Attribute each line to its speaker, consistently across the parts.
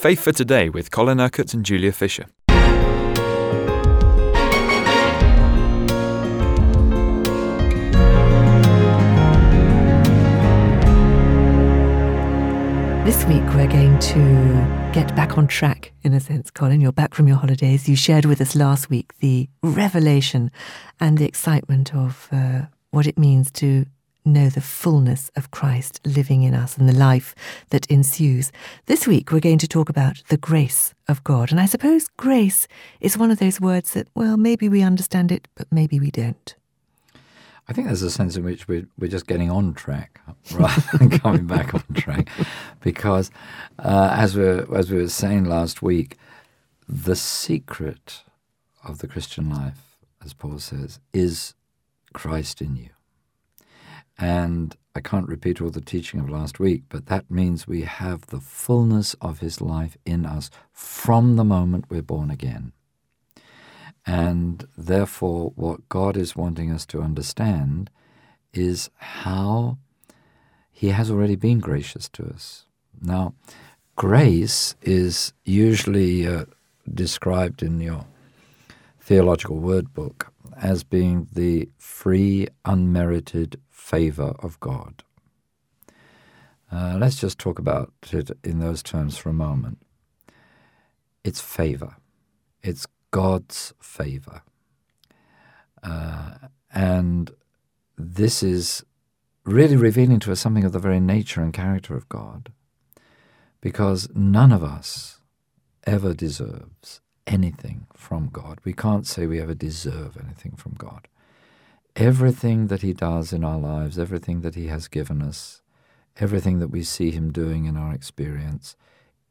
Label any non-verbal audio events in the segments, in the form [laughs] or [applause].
Speaker 1: Faith for Today with Colin Urquhart and Julia Fisher.
Speaker 2: This week, we're going to get back on track, in a sense, Colin. You're back from your holidays. You shared with us last week the revelation and the excitement of uh, what it means to know the fullness of Christ living in us and the life that ensues. This week, we're going to talk about the grace of God. And I suppose grace is one of those words that, well, maybe we understand it, but maybe we don't.
Speaker 3: I think there's a sense in which we're, we're just getting on track [laughs] rather than coming back on track. Because uh, as, we as we were saying last week, the secret of the Christian life, as Paul says, is Christ in you. And I can't repeat all the teaching of last week, but that means we have the fullness of his life in us from the moment we're born again. And therefore, what God is wanting us to understand is how He has already been gracious to us. Now, grace is usually uh, described in your theological word book as being the free, unmerited favor of God. Uh, let's just talk about it in those terms for a moment. It's favor. It's God's favor. Uh, and this is really revealing to us something of the very nature and character of God, because none of us ever deserves anything from God. We can't say we ever deserve anything from God. Everything that He does in our lives, everything that He has given us, everything that we see Him doing in our experience,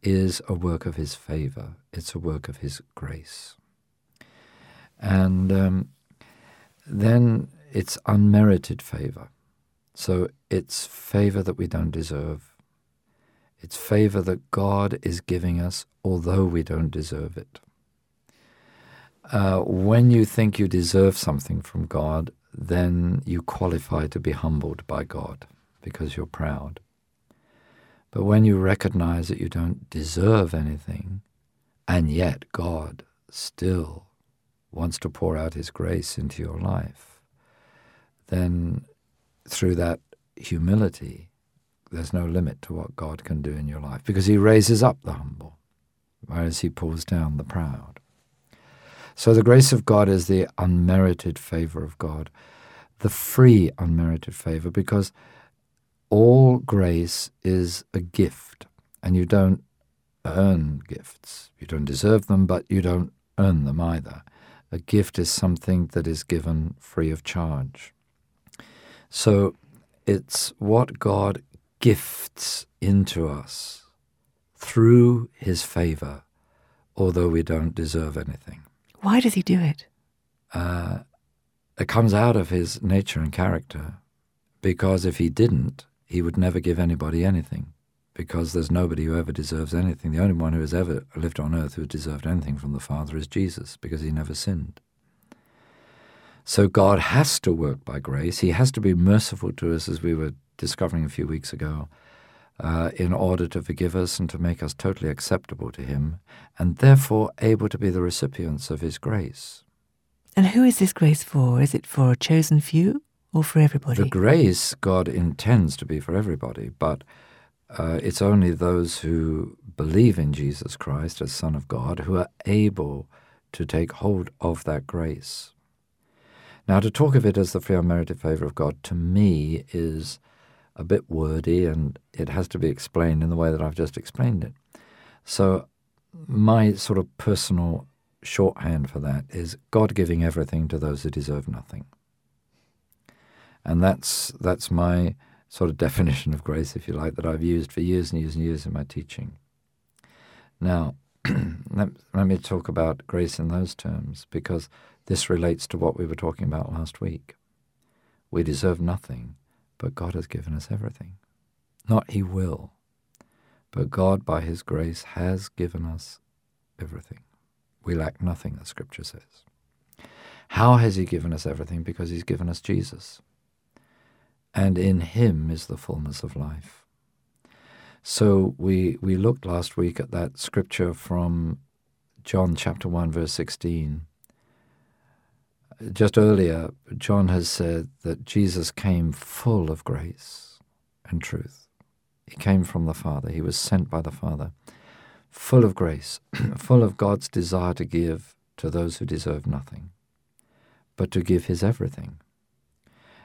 Speaker 3: is a work of His favor. It's a work of His grace. And um, then it's unmerited favor. So it's favor that we don't deserve. It's favor that God is giving us, although we don't deserve it. Uh, when you think you deserve something from God, then you qualify to be humbled by God because you're proud. But when you recognize that you don't deserve anything, and yet God still wants to pour out His grace into your life, then through that humility, there's no limit to what God can do in your life because He raises up the humble, whereas He pulls down the proud. So the grace of God is the unmerited favor of God, the free unmerited favor, because all grace is a gift, and you don't earn gifts. You don't deserve them, but you don't earn them either. A gift is something that is given free of charge. So it's what God gifts into us through his favor, although we don't deserve anything.
Speaker 2: Why does he do it?
Speaker 3: Uh, it comes out of his nature and character, because if he didn't, he would never give anybody anything because there's nobody who ever deserves anything. The only one who has ever lived on earth who deserved anything from the Father is Jesus, because he never sinned. So God has to work by grace. He has to be merciful to us, as we were discovering a few weeks ago, uh, in order to forgive us and to make us totally acceptable to Him, and therefore able to be the recipients of His grace.
Speaker 2: And who is this grace for? Is it for a chosen few or for everybody?
Speaker 3: The grace God intends to be for everybody, but uh, it's only those who believe in Jesus Christ as Son of God who are able to take hold of that grace. Now, to talk of it as the free unmerited favor of God, to me, is a bit wordy and it has to be explained in the way that I've just explained it. So, my sort of personal shorthand for that is God giving everything to those who deserve nothing. And that's, that's my sort of [laughs] definition of grace, if you like, that I've used for years and years and years in my teaching. Now, [clears throat] let, let me talk about grace in those terms because this relates to what we were talking about last week. We deserve nothing, but God has given us everything. Not He will, but God, by His grace, has given us everything. We lack nothing, the Scripture says. How has He given us everything? Because He's given us Jesus and in him is the fullness of life. So we, we looked last week at that scripture from John chapter 1, verse 16. Just earlier, John has said that Jesus came full of grace and truth. He came from the Father, he was sent by the Father, full of grace, [clears throat] full of God's desire to give to those who deserve nothing, but to give his everything.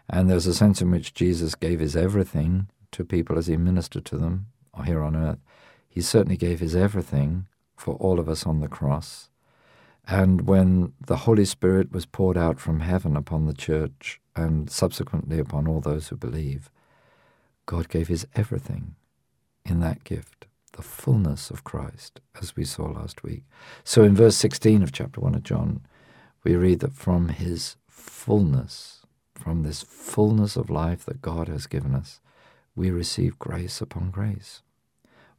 Speaker 3: And there's a sense in which Jesus gave his everything to people as he ministered to them here on earth. He certainly gave his everything for all of us on the cross. And when the Holy Spirit was poured out from heaven upon the church and subsequently upon all those who believe, God gave his everything in that gift, the fullness of Christ, as we saw last week. So in verse 16 of chapter 1 of John, we read that from his fullness, from this fullness of life that God has given us, we receive grace upon grace.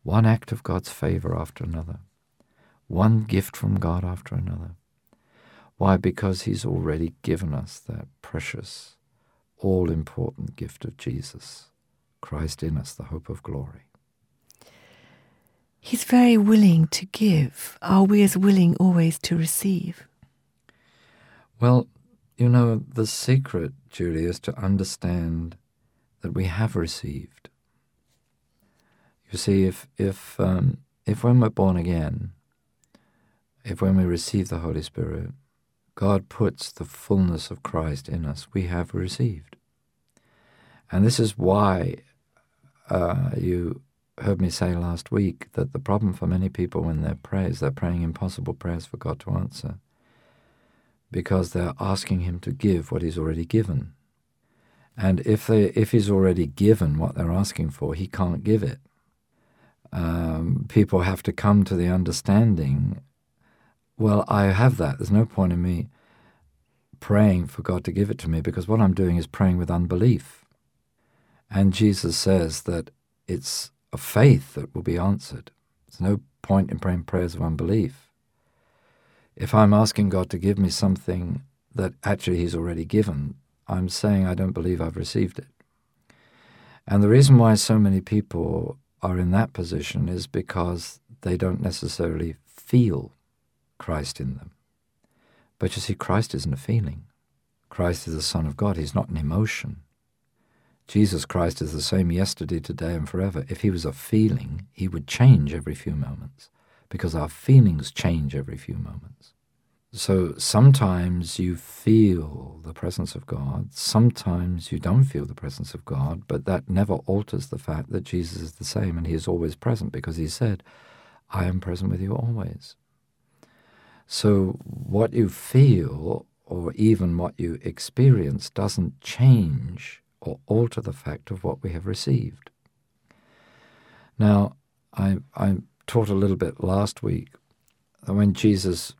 Speaker 3: One act of God's favor after another, one gift from God after another. Why? Because He's already given us that precious, all important gift of Jesus, Christ in us, the hope of glory.
Speaker 2: He's very willing to give. Are we as willing always to receive?
Speaker 3: Well, you know, the secret, Julie, is to understand that we have received. You see, if if um, if when we're born again, if when we receive the Holy Spirit, God puts the fullness of Christ in us, we have received. And this is why uh, you heard me say last week that the problem for many people when they pray is they're praying impossible prayers for God to answer because they're asking Him to give what He's already given. And if they if he's already given what they're asking for, he can't give it. Um, people have to come to the understanding. Well, I have that. There's no point in me praying for God to give it to me because what I'm doing is praying with unbelief. And Jesus says that it's a faith that will be answered. There's no point in praying prayers of unbelief. If I'm asking God to give me something that actually He's already given, I'm saying I don't believe I've received it. And the reason why so many people are in that position is because they don't necessarily feel Christ in them. But you see, Christ isn't a feeling. Christ is the Son of God. He's not an emotion. Jesus Christ is the same yesterday, today, and forever. If he was a feeling, he would change every few moments because our feelings change every few moments. So sometimes you feel the presence of God, sometimes you don't feel the presence of God, but that never alters the fact that Jesus is the same and he is always present because he said, I am present with you always. So what you feel or even what you experience doesn't change or alter the fact of what we have received. Now, I, I taught a little bit last week that when Jesus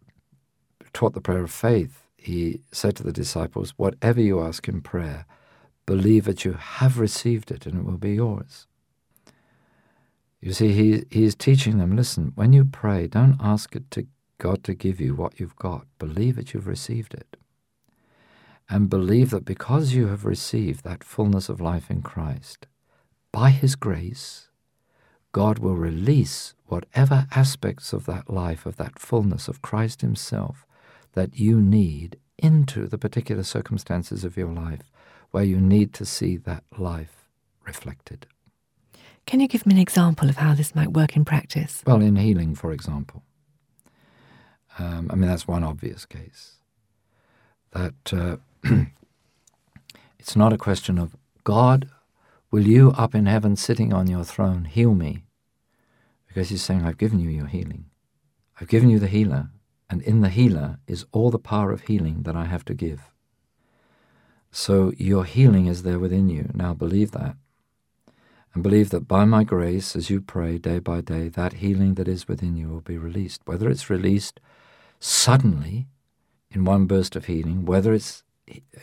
Speaker 3: taught the prayer of faith, he said to the disciples, Whatever you ask in prayer, believe that you have received it and it will be yours. You see, he, he is teaching them listen, when you pray, don't ask it to God to give you what you've got. Believe that you've received it. And believe that because you have received that fullness of life in Christ, by His grace, God will release whatever aspects of that life, of that fullness of Christ Himself, that you need into the particular circumstances of your life where you need to see that life reflected.
Speaker 2: Can you give me an example of how this might work in practice?
Speaker 3: Well, in healing, for example. Um, I mean, that's one obvious case. That uh, [clears throat] it's not a question of, God, will you up in heaven sitting on your throne heal me? Because he's saying, I've given you your healing. I've given you the healer and in the healer is all the power of healing that I have to give. So your healing is there within you. Now believe that. And believe that by my grace, as you pray day by day, that healing that is within you will be released. Whether it's released suddenly in one burst of healing, whether it's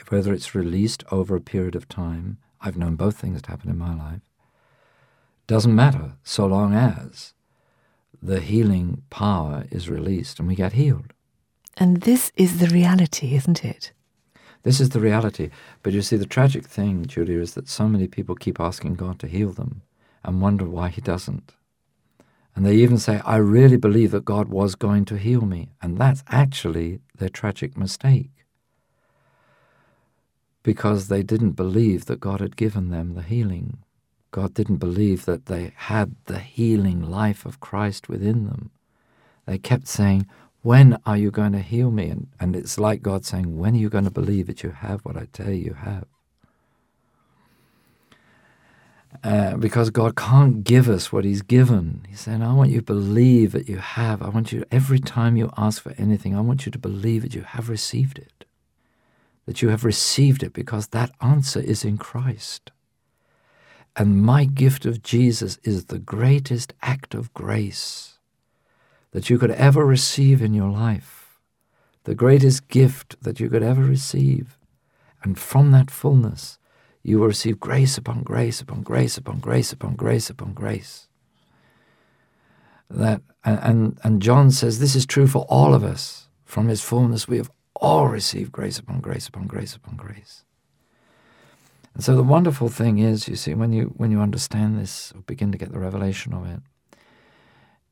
Speaker 3: whether it's released over a period of time, I've known both things to happen in my life. Doesn't matter so long as the healing power is released and we get healed.
Speaker 2: And this is the reality, isn't it?
Speaker 3: This is the reality. But you see, the tragic thing, Julia, is that so many people keep asking God to heal them and wonder why He doesn't. And they even say, I really believe that God was going to heal me. And that's actually their tragic mistake. Because they didn't believe that God had given them the healing. God didn't believe that they had the healing life of Christ within them. They kept saying, When are you going to heal me? And, and it's like God saying, When are you going to believe that you have what I tell you you have? Uh, because God can't give us what He's given. He's saying, I want you to believe that you have. I want you, every time you ask for anything, I want you to believe that you have received it. That you have received it because that answer is in Christ. And my gift of Jesus is the greatest act of grace that you could ever receive in your life, the greatest gift that you could ever receive. And from that fullness, you will receive grace upon grace upon grace upon grace upon grace upon grace. That and, and John says this is true for all of us. From his fullness we have all received grace upon grace upon grace upon grace. And so the wonderful thing is, you see, when you when you understand this or begin to get the revelation of it,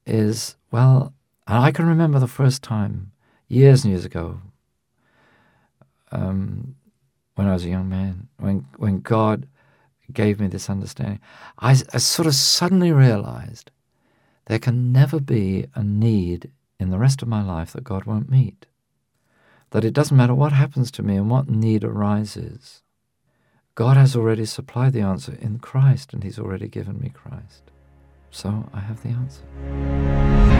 Speaker 3: is well, and I can remember the first time years and years ago. Um, when I was a young man, when when God gave me this understanding, I, I sort of suddenly realized there can never be a need in the rest of my life that God won't meet. That it doesn't matter what happens to me and what need arises. God has already supplied the answer in Christ, and He's already given me Christ. So I have the answer.